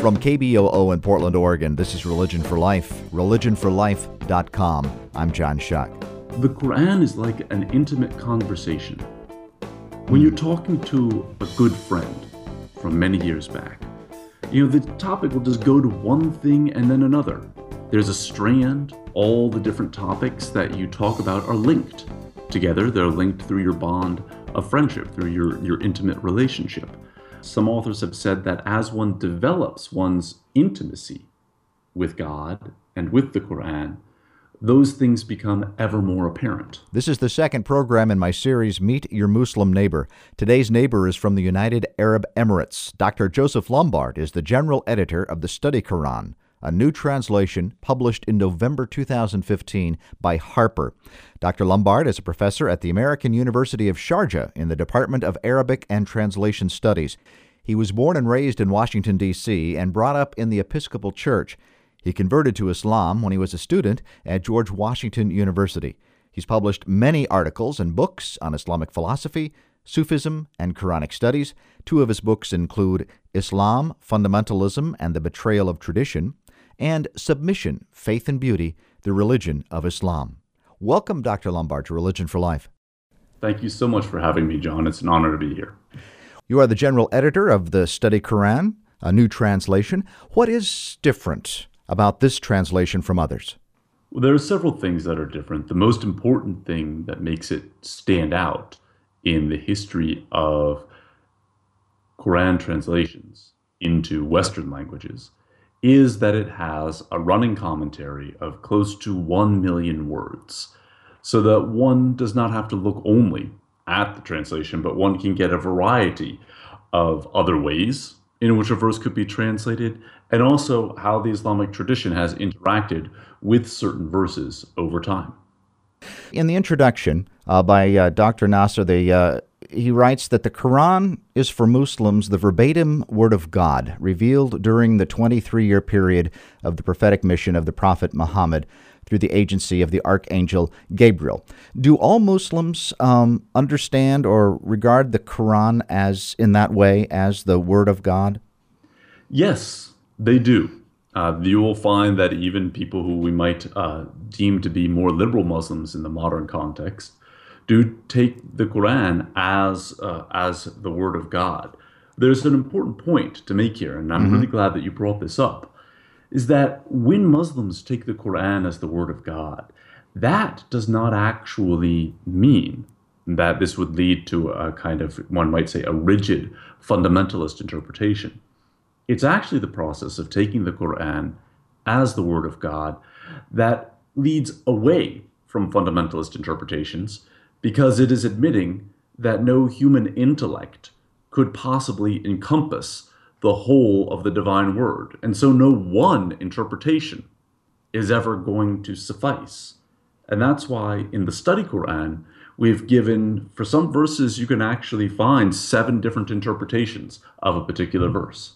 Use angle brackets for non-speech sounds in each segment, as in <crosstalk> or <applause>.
From KBOO in Portland, Oregon, this is Religion for Life, religionforlife.com. I'm John Shuck. The Quran is like an intimate conversation. When you're talking to a good friend from many years back, you know, the topic will just go to one thing and then another. There's a strand, all the different topics that you talk about are linked together. They're linked through your bond of friendship, through your, your intimate relationship. Some authors have said that as one develops one's intimacy with God and with the Quran, those things become ever more apparent. This is the second program in my series, Meet Your Muslim Neighbor. Today's neighbor is from the United Arab Emirates. Dr. Joseph Lumbard is the general editor of the Study Quran, a new translation published in November 2015 by Harper. Dr. Lumbard is a professor at the American University of Sharjah in the Department of Arabic and Translation Studies. He was born and raised in Washington, D.C., and brought up in the Episcopal Church. He converted to Islam when he was a student at George Washington University. He's published many articles and books on Islamic philosophy, Sufism, and Quranic studies. Two of his books include Islam, Fundamentalism, and the Betrayal of Tradition, and Submission, Faith and Beauty, The Religion of Islam. Welcome, Dr. Lumbard, to Religion for Life. Thank you so much for having me, John. It's an honor to be here. You are the general editor of the Study Quran, a new translation. What is different about this translation from others? Well, there are several things that are different. The most important thing that makes it stand out in the history of Quran translations into Western languages is that it has a running commentary of close to 1 million words, so that one does not have to look only at the translation, but one can get a variety of other ways in which a verse could be translated, and also how the Islamic tradition has interacted with certain verses over time. In the introduction uh, by uh, Dr. Nasr, the uh, he writes that the Quran is for Muslims the verbatim word of God, revealed during the 23 year period of the prophetic mission of the Prophet Muhammad through the agency of the Archangel Gabriel. Do all Muslims um, understand or regard the Quran as, in that way, as the word of God? Yes, they do. Uh, you will find that even people who we might uh, deem to be more liberal Muslims in the modern context do take the Quran as uh, as the word of God. There's an important point to make here, and I'm mm-hmm. really glad that you brought this up. Is that when Muslims take the Quran as the word of God, that does not actually mean that this would lead to a kind of, one might say, a rigid fundamentalist interpretation. It's actually the process of taking the Quran as the Word of God that leads away from fundamentalist interpretations because it is admitting that no human intellect could possibly encompass the whole of the divine word. And so no one interpretation is ever going to suffice. And that's why in the study Quran, we've given, for some verses, you can actually find seven different interpretations of a particular verse.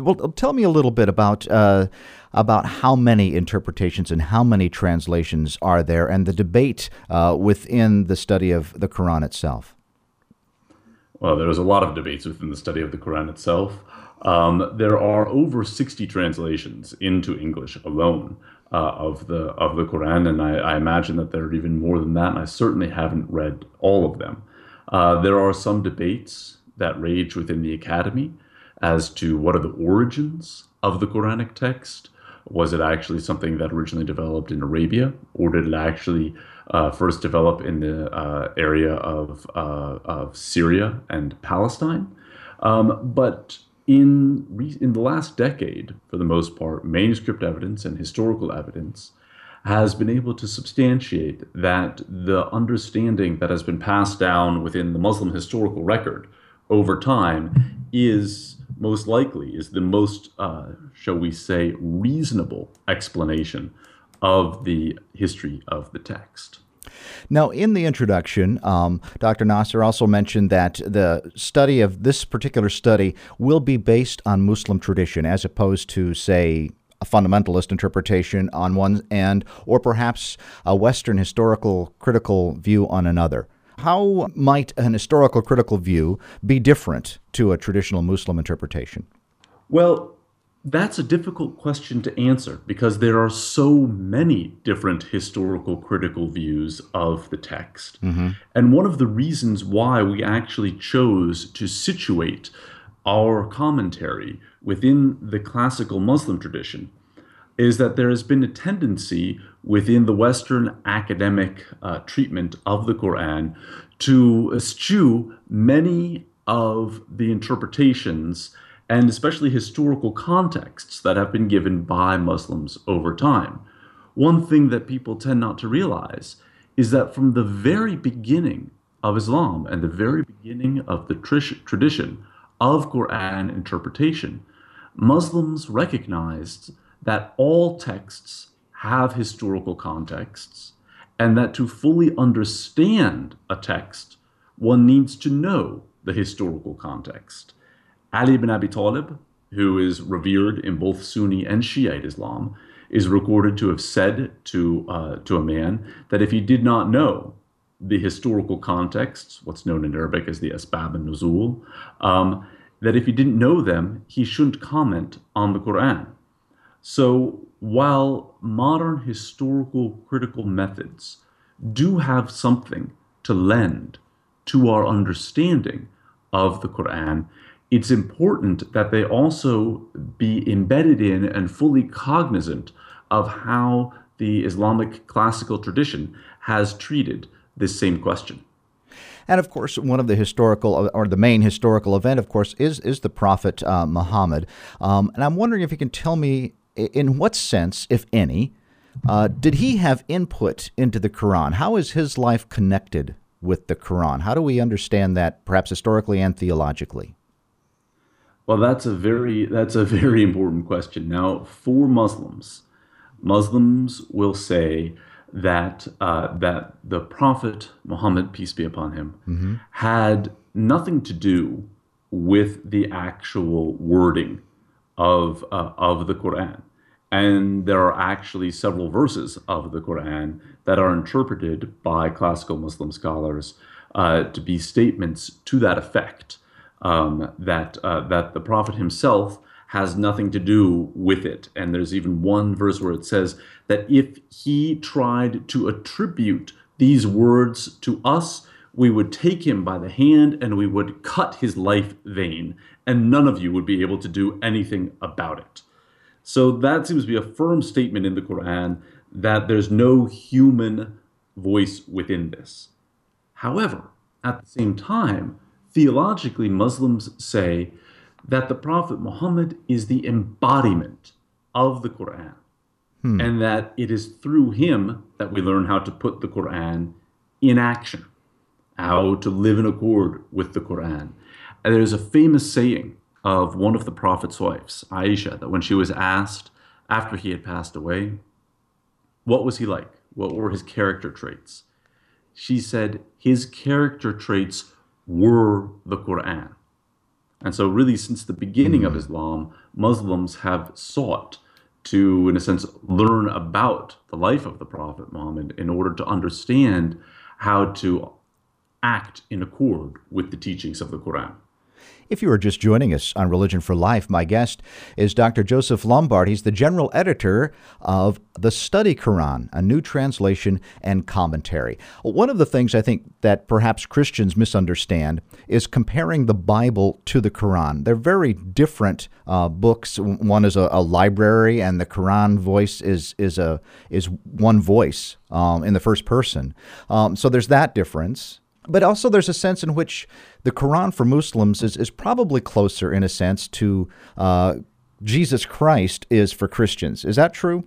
Well, tell me a little bit about uh, about how many interpretations and how many translations are there, and the debate uh, within the study of the Quran itself. Well, there's a lot of debates within the study of the Quran itself. Um, there are over 60 translations into English alone uh, of the of the Quran, and I, I, imagine that there are even more than that. And I certainly haven't read all of them. Uh, there are some debates that rage within the academy as to what are the origins of the Quranic text. Was it actually something that originally developed in Arabia, or did it actually uh, first develop in the uh, area of, uh, of Syria and Palestine? Um, but in, re- in the last decade, for the most part, manuscript evidence and historical evidence has been able to substantiate that the understanding that has been passed down within the Muslim historical record over time is most likely is the most, uh, shall we say, reasonable explanation of the history of the text. Now, in the introduction, um, Dr. Nasr also mentioned that the study of this particular study will be based on Muslim tradition as opposed to, say, a fundamentalist interpretation on one end, or perhaps a Western historical critical view on another. How might an historical critical view be different to a traditional Muslim interpretation? Well, That's a difficult question to answer because there are so many different historical critical views of the text. Mm-hmm. And one of the reasons why we actually chose to situate our commentary within the classical Muslim tradition is that there has been a tendency within the Western academic uh, treatment of the Quran to eschew many of the interpretations and especially historical contexts that have been given by Muslims over time. One thing that people tend not to realize is that from the very beginning of Islam and the very beginning of the tradition of Quran interpretation, Muslims recognized that all texts have historical contexts and that to fully understand a text, one needs to know the historical context. Ali ibn Abi Talib, who is revered in both Sunni and Shiite Islam, is recorded to have said to, uh, to a man that if he did not know the historical contexts, what's known in Arabic as the Asbab an-Nuzul, um, that if he didn't know them, he shouldn't comment on the Quran. So while modern historical critical methods do have something to lend to our understanding of the Quran, it's important that they also be embedded in and fully cognizant of how the Islamic classical tradition has treated this same question. And of course, one of the historical or the main historical event, of course, is is the Prophet uh, Muhammad. Um, and I'm wondering if you can tell me in what sense, if any, uh, did he have input into the Quran? How is his life connected with the Quran? How do we understand that, perhaps historically and theologically? Well, that's a very that's a <laughs> very important question. Now, for Muslims, Muslims will say that uh, that the Prophet Muhammad, peace be upon him, mm-hmm. had nothing to do with the actual wording of uh, of the Quran, and there are actually several verses of the Quran that are interpreted by classical Muslim scholars uh, to be statements to that effect um, that uh, that the prophet himself has nothing to do with it. And there's even one verse where it says that if he tried to attribute these words to us, we would take him by the hand and we would cut his life vein, and none of you would be able to do anything about it. So that seems to be a firm statement in the Quran that there's no human voice within this. However, at the same time, theologically, Muslims say that the Prophet Muhammad is the embodiment of the Quran, hmm. and that it is through him that we learn how to put the Quran in action, how to live in accord with the Quran. And there's a famous saying of one of the Prophet's wives, Aisha, that when she was asked after he had passed away, what was he like? What were his character traits? She said, His character traits were the Quran. And so, really, since the beginning of hmm. Islam, Muslims have sought to, in a sense, learn about the life of the Prophet Muhammad in order to understand how to act in accord with the teachings of the Quran. If you are just joining us on Religion for Life, my guest is Dr. Joseph Lumbard. He's the general editor of The Study Quran, a new translation and commentary. One of the things I think that perhaps Christians misunderstand is comparing the Bible to the Quran. They're very different uh, books. One is a, a, library, and the Quran voice is is a is one voice um, in the first person. Um, so there's that difference. But also, there's a sense in which the Quran for Muslims is, is probably closer, in a sense, to uh, Jesus Christ is for Christians. Is that true?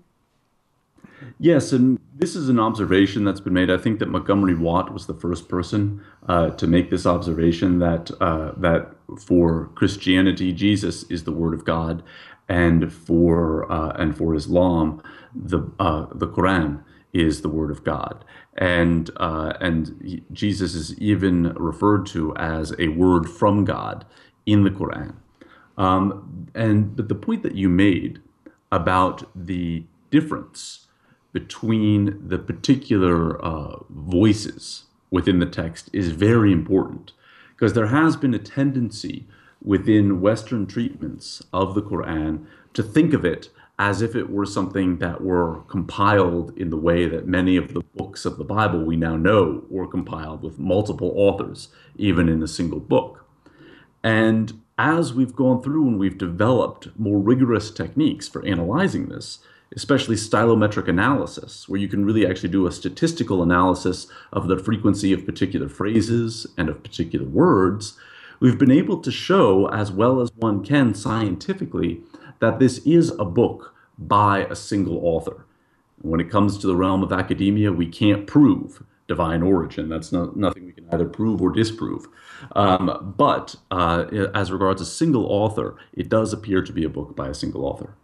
Yes, and this is an observation that's been made. I think that Montgomery Watt was the first person uh, to make this observation that uh, that for Christianity, Jesus is the Word of God, and for uh, and for Islam, the uh, the Quran is the Word of God and uh, and Jesus is even referred to as a word from God in the Quran. Um, and but the point that you made about the difference between the particular uh, voices within the text is very important because there has been a tendency within Western treatments of the Quran to think of it as if it were something that were compiled in the way that many of the books of the Bible we now know were compiled with multiple authors, even in a single book. And as we've gone through and we've developed more rigorous techniques for analyzing this, especially stylometric analysis, where you can really actually do a statistical analysis of the frequency of particular phrases and of particular words, we've been able to show, as well as one can scientifically, that this is a book by a single author. When it comes to the realm of academia, we can't prove divine origin. That's not, nothing we can either prove or disprove. Um, but uh, as regards a single author, it does appear to be a book by a single author.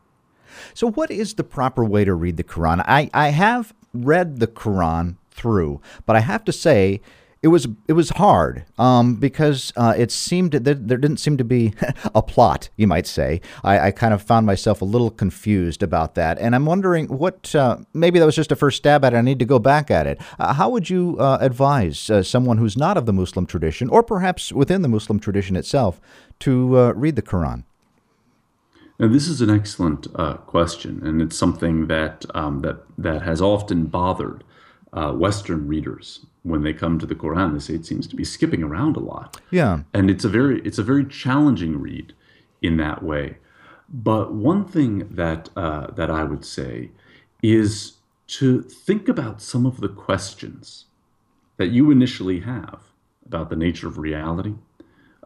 So, what is the proper way to read the Quran? I, I have read the Quran through, but I have to say, it was it was hard um, because uh, it seemed that there didn't seem to be <laughs> a plot, you might say. I, I, kind of found myself a little confused about that, and I'm wondering what uh, maybe that was just a first stab at it. I need to go back at it. Uh, how would you uh, advise uh, someone who's not of the Muslim tradition, or perhaps within the Muslim tradition itself, to uh, read the Quran? Now, this is an excellent question, and it's something that um, that that has often bothered Western readers when they come to the Quran, they say it seems to be skipping around a lot. Yeah. And it's a very it's a very challenging read in that way. But one thing that uh, that I would say is to think about some of the questions that you initially have about the nature of reality,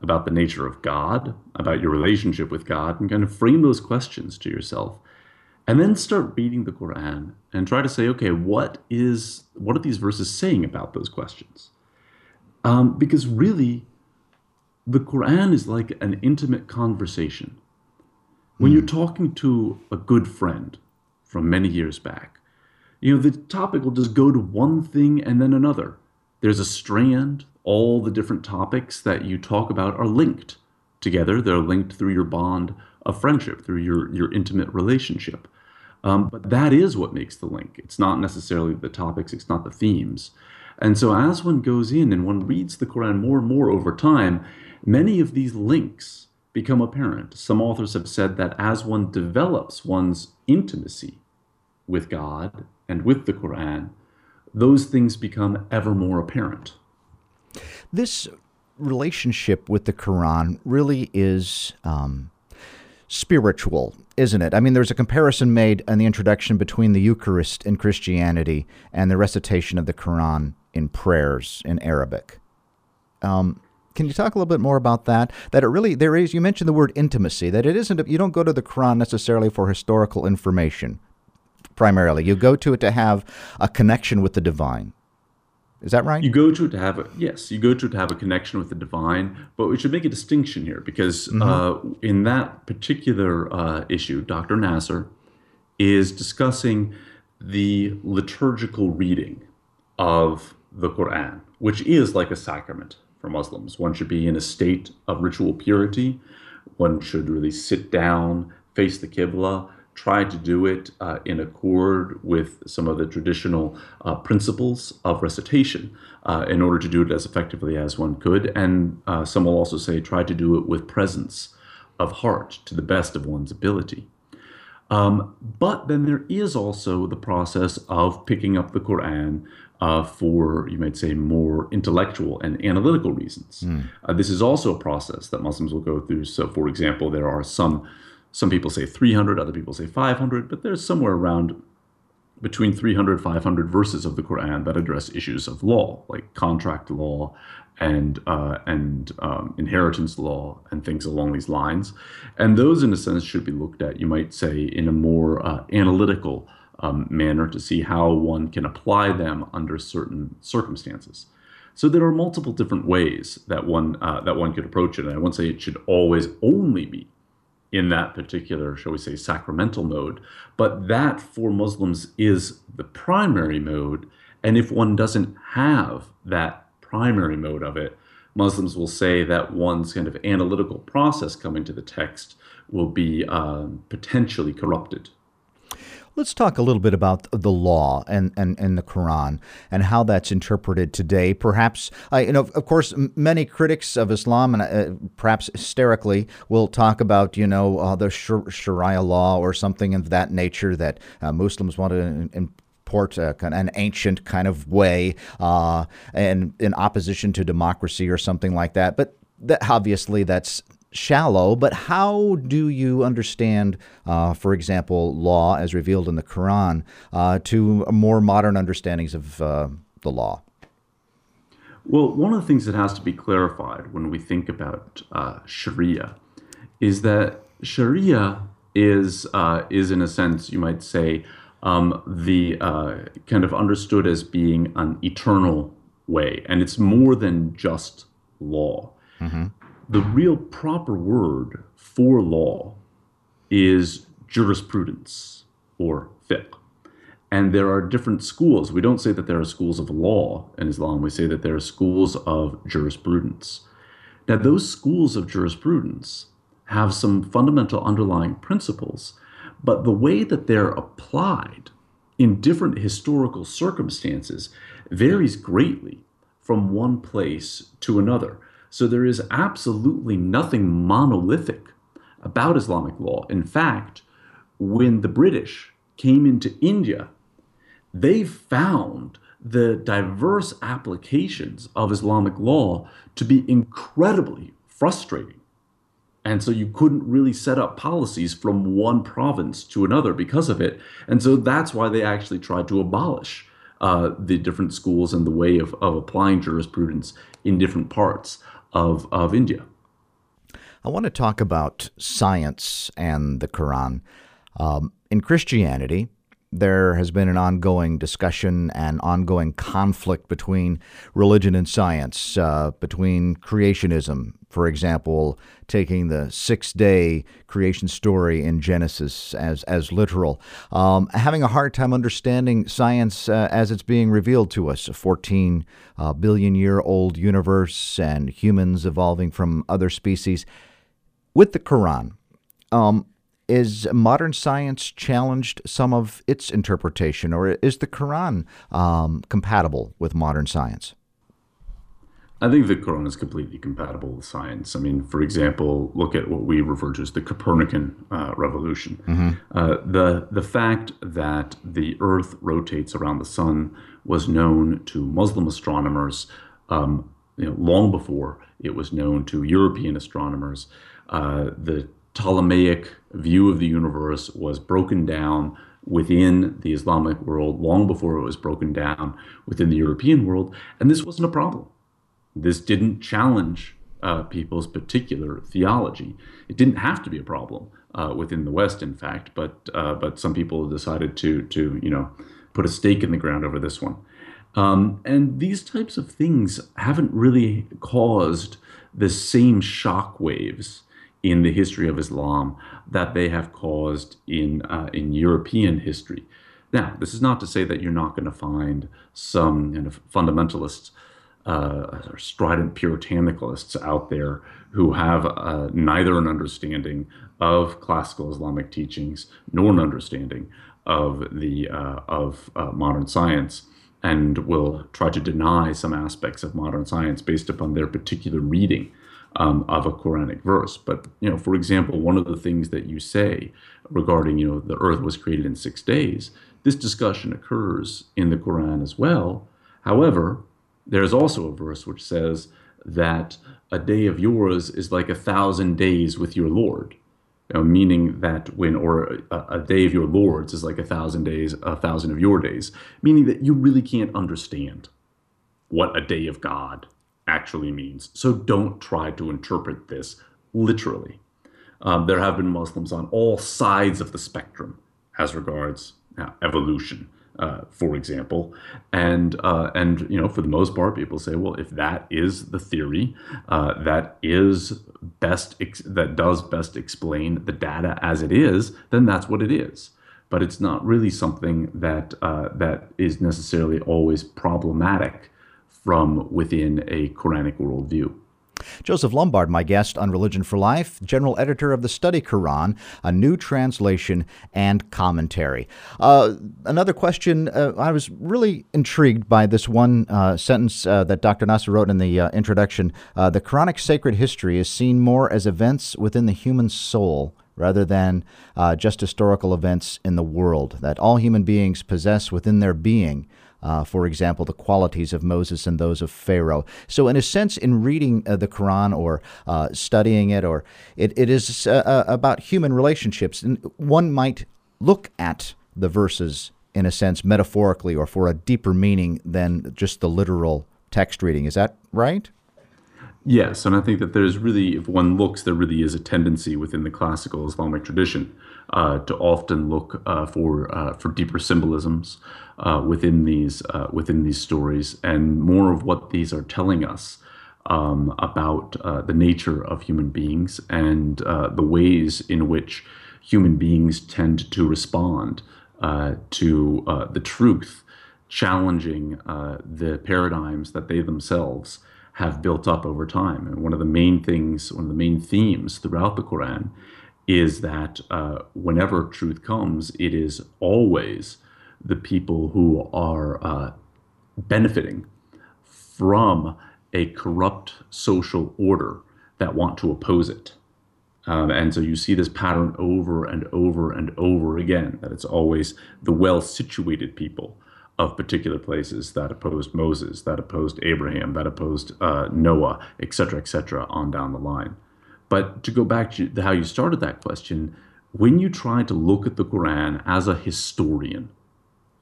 about the nature of God, about your relationship with God, and kind of frame those questions to yourself and then start reading the Quran and try to say, okay, what is what are these verses saying about those questions? Um, because really, the Quran is like an intimate conversation. When mm. you're talking to a good friend from many years back, you know the topic will just go to one thing and then another. There's a strand. All the different topics that you talk about are linked together. They're linked through your bond of friendship, through your your intimate relationship. Um, but that is what makes the link. It's not necessarily the topics, it's not the themes. And so as one goes in and one reads the Quran more and more over time, many of these links become apparent. Some authors have said that as one develops one's intimacy with God and with the Quran, those things become ever more apparent. This relationship with the Quran really is um, spiritual, isn't it? I mean, there's a comparison made in the introduction between the Eucharist in Christianity and the recitation of the Quran in prayers in Arabic. Um, can you talk a little bit more about that? That it really there is. You mentioned the word intimacy. That it isn't. You don't go to the Quran necessarily for historical information. Primarily, you go to it to have a connection with the divine. Is that right? You go to it to have a yes. You go to it to have a connection with the divine, but we should make a distinction here because mm-hmm. uh, in that particular uh, issue, Dr. Nasr is discussing the liturgical reading of the Quran, which is like a sacrament for Muslims. One should be in a state of ritual purity. One should really sit down, face the Qibla, try to do it uh, in accord with some of the traditional uh, principles of recitation uh, in order to do it as effectively as one could. And uh, some will also say try to do it with presence of heart to the best of one's ability. Um, but then there is also the process of picking up the Quran uh, for, you might say, more intellectual and analytical reasons. Mm. Uh, this is also a process that Muslims will go through. So, for example, there are some some people say 300, other people say 500, but there's somewhere around between 300 500 verses of the Quran that address issues of law, like contract law and uh, and um, inheritance law and things along these lines. And those, in a sense, should be looked at. You might say in a more uh, analytical um, manner to see how one can apply them under certain circumstances. So there are multiple different ways that one uh, that one could approach it. And I won't say it should always only be in that particular, shall we say, sacramental mode. But that for Muslims is the primary mode. And if one doesn't have that primary mode of it, Muslims will say that one's kind of analytical process coming to the text will be um, potentially corrupted. Let's talk a little bit about the law and, and, and the Quran and how that's interpreted today. Perhaps, uh, you know, of course, many critics of Islam, and uh, perhaps hysterically, will talk about, you know, uh, the Sharia law or something of that nature that uh, Muslims want to import uh, an ancient kind of way uh, and in opposition to democracy or something like that. But that, obviously, that's shallow, but how do you understand, uh, for example, law as revealed in the Quran uh, to more modern understandings of uh, the law? Well, one of the things that has to be clarified when we think about uh, Sharia is that Sharia is uh, is in a sense, you might say, um, the uh, kind of understood as being an eternal way, and it's more than just law. Mm-hmm the real proper word for law is jurisprudence or fiqh. And there are different schools. We don't say that there are schools of law in Islam, we say that there are schools of jurisprudence. Now, those schools of jurisprudence have some fundamental underlying principles, but the way that they're applied in different historical circumstances varies greatly from one place to another. So there is absolutely nothing monolithic about Islamic law. In fact, when the British came into India, they found the diverse applications of Islamic law to be incredibly frustrating. And so you couldn't really set up policies from one province to another because of it. And so that's why they actually tried to abolish uh, the different schools and the way of, of applying jurisprudence in different parts of, of India. I want to talk about science and the Quran. Um, in Christianity, there has been an ongoing discussion and ongoing conflict between religion and science, uh, between creationism, for example, taking the six day creation story in Genesis as, as literal, um, having a hard time understanding science uh, as it's being revealed to us a 14 uh, billion year old universe and humans evolving from other species. With the Quran, um, is modern science challenged some of its interpretation, or is the Quran um, compatible with modern science? I think the Quran is completely compatible with science. I mean, for example, look at what we refer to as the Copernican uh, revolution. Mm-hmm. Uh, the the fact that the Earth rotates around the sun was known to Muslim astronomers um, you know, long before it was known to European astronomers. Uh, the Ptolemaic view of the universe was broken down within the Islamic world long before it was broken down within the European world, and this wasn't a problem. This didn't challenge uh, people's particular theology. It didn't have to be a problem uh, within the West, in fact, but uh, but some people decided to to you know put a stake in the ground over this one. Um, and these types of things haven't really caused the same shock waves in the history of Islam that they have caused in uh, in European history. Now, this is not to say that you're not going to find some kind fundamentalists uh, or strident puritanicalists out there who have uh, neither an understanding of classical Islamic teachings nor an understanding of the uh, of uh, modern science and will try to deny some aspects of modern science based upon their particular reading um, of a Quranic verse. But you know, for example, one of the things that you say regarding you know the earth was created in six days, this discussion occurs in the Quran as well. However, there's also a verse which says that a day of yours is like a thousand days with your Lord. You know, meaning that when, or a, a, day of your Lord's is like a thousand days, a thousand of your days, meaning that you really can't understand what a day of God actually means. So don't try to interpret this literally. Um, there have been Muslims on all sides of the spectrum as regards uh, evolution, uh, for example, and uh, and you know for the most part, people say, well, if that is the theory, uh, that is best ex- that does best explain the data as it is, then that's what it is. But it's not really something that uh, that is necessarily always problematic from within a Quranic worldview. Joseph Lumbard, my guest on Religion for Life, general editor of the Study Quran, a new translation and commentary. Uh, another question uh, I was really intrigued by this one uh, sentence uh, that Dr. Nasr wrote in the uh, introduction. Uh, the Quranic sacred history is seen more as events within the human soul rather than just historical events in the world that all human beings possess within their being uh, for example, the qualities of Moses and those of Pharaoh. So, in a sense, in reading uh, the Quran or uh, studying it, or it, it is uh, uh, about human relationships, and one might look at the verses in a sense metaphorically or for a deeper meaning than just the literal text reading. Is that right? Yes, and I think that there's really, if one looks, there really is a tendency within the classical Islamic tradition uh, to often look uh, for uh, for deeper symbolisms uh, within these uh, within these stories, and more of what these are telling us um, about uh, the nature of human beings and the ways in which human beings tend to respond to the truth, challenging the paradigms that they themselves have built up over time. And one of the main things, one of the main themes throughout the Quran is that uh, whenever truth comes, it is always the people who are uh, benefiting from a corrupt social order that want to oppose it. Um, and so you see this pattern over and over and over again that it's always the well situated people of particular places that opposed Moses, that opposed Abraham, that opposed uh, Noah, etc., etc., on down the line. But to go back to how you started that question, when you try to look at the Quran as a historian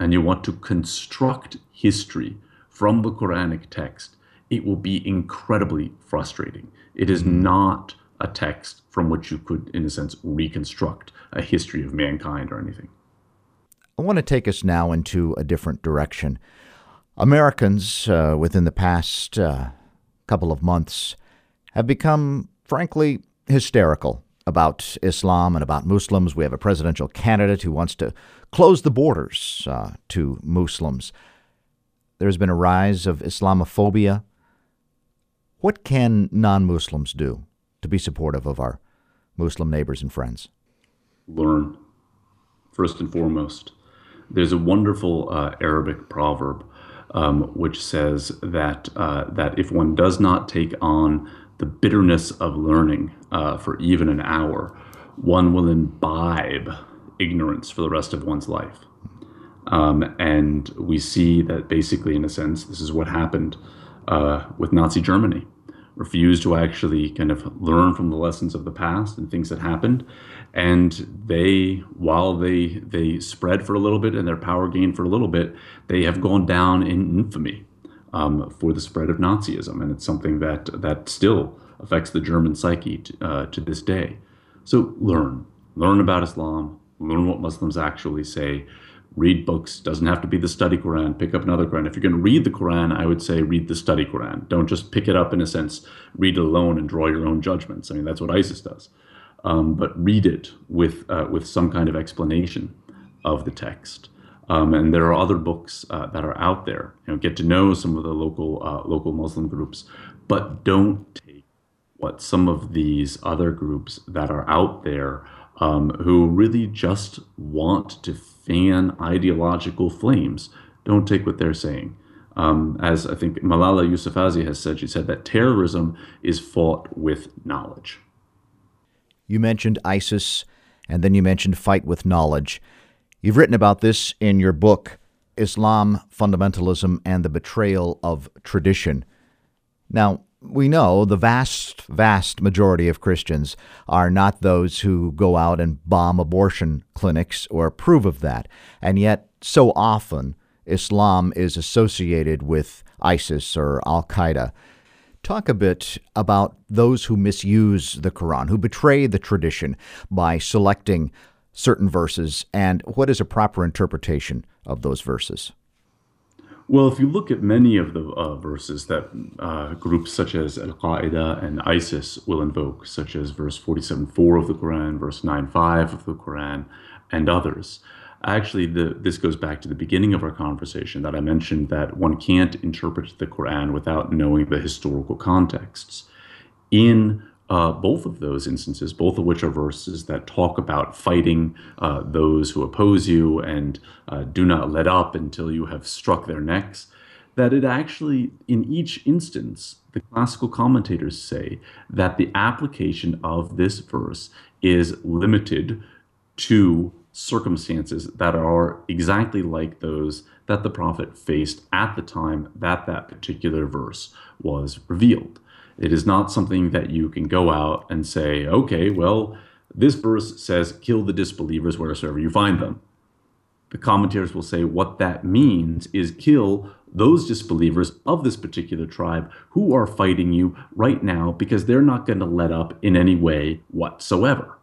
and you want to construct history from the Quranic text, it will be incredibly frustrating. It is mm-hmm. not a text from which you could, in a sense, reconstruct a history of mankind or anything. I want to take us now into a different direction. Americans, uh, within the past uh, couple of months, have become, frankly, hysterical about Islam and about Muslims. We have a presidential candidate who wants to close the borders uh, to Muslims. There's been a rise of Islamophobia. What can non Muslims do to be supportive of our Muslim neighbors and friends? Learn, first and foremost. There's a wonderful uh, Arabic proverb um, which says that uh, that if one does not take on the bitterness of learning uh, for even an hour, one will imbibe ignorance for the rest of one's life. Um, and we see that basically, in a sense, this is what happened uh, with Nazi Germany. Refused to actually kind of learn from the lessons of the past and things that happened, and they while they they spread for a little bit and their power gained for a little bit they have gone down in infamy um, for the spread of nazism. And it's something that that still affects the german psyche to, uh, to this day. So learn. Learn about islam. Learn what muslims actually say. Read books. Doesn't have to be the study quran. Pick up another quran. If you're going to read the quran i would say read the study quran. Don't just pick it up in a sense read it alone and draw your own judgments. I mean that's what isis does. Um, but read it with uh, with some kind of explanation of the text. Um, and there are other books uh, that are out there. You know, get to know some of the local uh, local Muslim groups, but don't take what some of these other groups that are out there um, who really just want to fan ideological flames. Don't take what they're saying. Um, as I think Malala Yousafzai has said, she said that terrorism is fought with knowledge. You mentioned ISIS, and then you mentioned fight with knowledge. You've written about this in your book, Islam, Fundamentalism, and the Betrayal of Tradition. Now, we know the vast, vast majority of Christians are not those who go out and bomb abortion clinics or approve of that. And yet, so often, Islam is associated with ISIS or Al Qaeda. Talk a bit about those who misuse the Quran, who betray the tradition by selecting certain verses, and what is a proper interpretation of those verses? Well, if you look at many of the uh, verses that uh, groups such as Al Qaeda and ISIS will invoke, such as verse 47.4 of the Quran, verse 9.5 of the Quran, and others, actually the, this goes back to the beginning of our conversation that i mentioned that one can't interpret the quran without knowing the historical contexts in uh, both of those instances, both of which are verses that talk about fighting uh, those who oppose you and uh, do not let up until you have struck their necks, that it actually, in each instance, the classical commentators say that the application of this verse is limited to circumstances that are exactly like those that the prophet faced at the time that that particular verse was revealed. It is not something that you can go out and say, okay, well, this verse says, kill the disbelievers wheresoever you find them. The commentators will say what that means is kill those disbelievers of this particular tribe who are fighting you right now because they're not going to let up in any way whatsoever.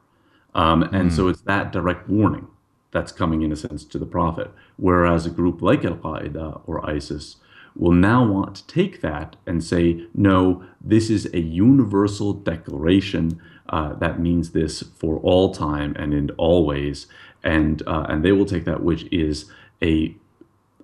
Um, and mm. so it's that direct warning that's coming, in a sense, to the prophet. Whereas a group like Al Qaeda or ISIS will now want to take that and say, no, this is a universal declaration uh, that means this for all time and in all ways. And, uh, and they will take that, which is a,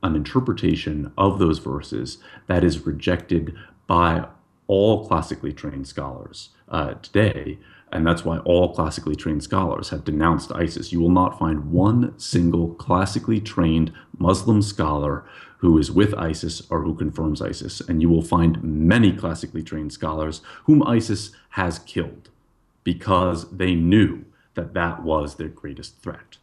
an interpretation of those verses that is rejected by all classically trained scholars uh, today. And that's why all classically trained scholars have denounced ISIS. You will not find one single classically trained Muslim scholar who is with ISIS or who confirms ISIS. And you will find many classically trained scholars whom ISIS has killed because they knew that that was their greatest threat.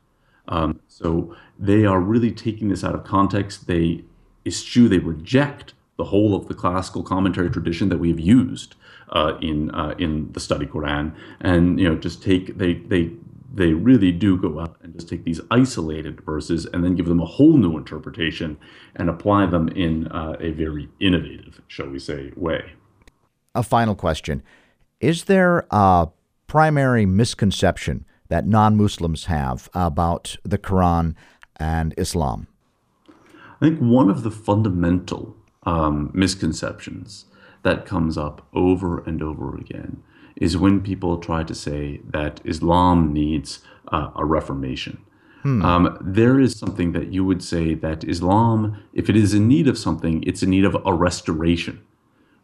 Um, so they are really taking this out of context. They eschew, they reject the whole of the classical commentary tradition that we've used uh, in uh, in the study Quran, and you know just take they they they really do go out and just take these isolated verses and then give them a whole new interpretation and apply them in uh, a very innovative, shall we say, way. A final question Is there a primary misconception that non Muslims have about the Quran and Islam? I think one of the fundamental um, misconceptions that comes up over and over again is when people try to say that Islam needs uh, a reformation. Hmm. Um, there is something that you would say that Islam, if it is in need of something, it's in need of a restoration.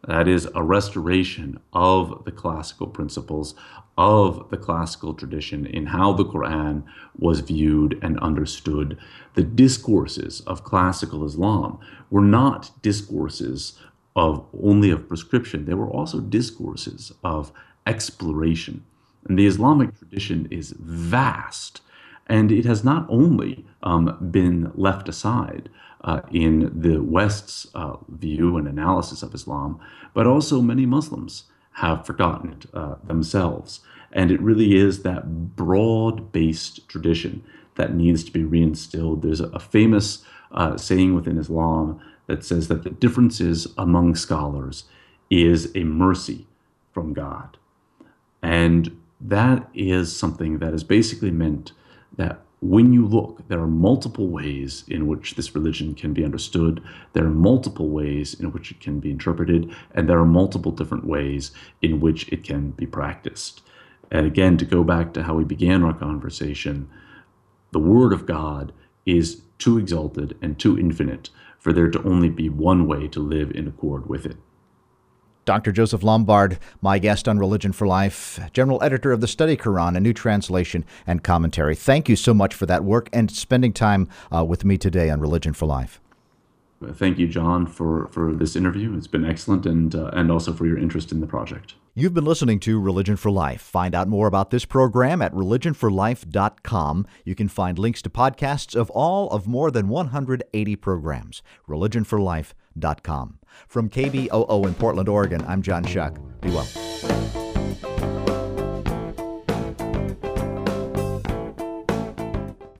That is a restoration of the classical principles, of the classical tradition in how the Quran was viewed and understood. The discourses of classical Islam were not discourses of only of prescription, they were also discourses of exploration. And the Islamic tradition is vast, and it has not only um, been left aside uh, in the West's uh, view and analysis of Islam, but also many Muslims have forgotten it uh, themselves. And it really is that broad based tradition that needs to be reinstilled. There's a, famous uh, saying within Islam that says that the differences among scholars is a mercy from God. And that is something that is basically meant that when you look, there are multiple ways in which this religion can be understood. There are multiple ways in which it can be interpreted, and there are multiple different ways in which it can be practiced. And again, to go back to how we began our conversation, the Word of God is too exalted and too infinite for there to only be one way to live in accord with it. Dr. Joseph Lumbard, my guest on Religion for Life, general editor of the Study Quran, a new translation and commentary. Thank you so much for that work and spending time uh, with me today on Religion for Life. Thank you, John, for, for this interview. It's been excellent and, uh, and also for your interest in the project. You've been listening to Religion for Life. Find out more about this program at religionforlife.com. You can find links to podcasts of all of more than 180 programs. religionforlife.com. From KBOO in Portland, Oregon, I'm John Shuck. Be well.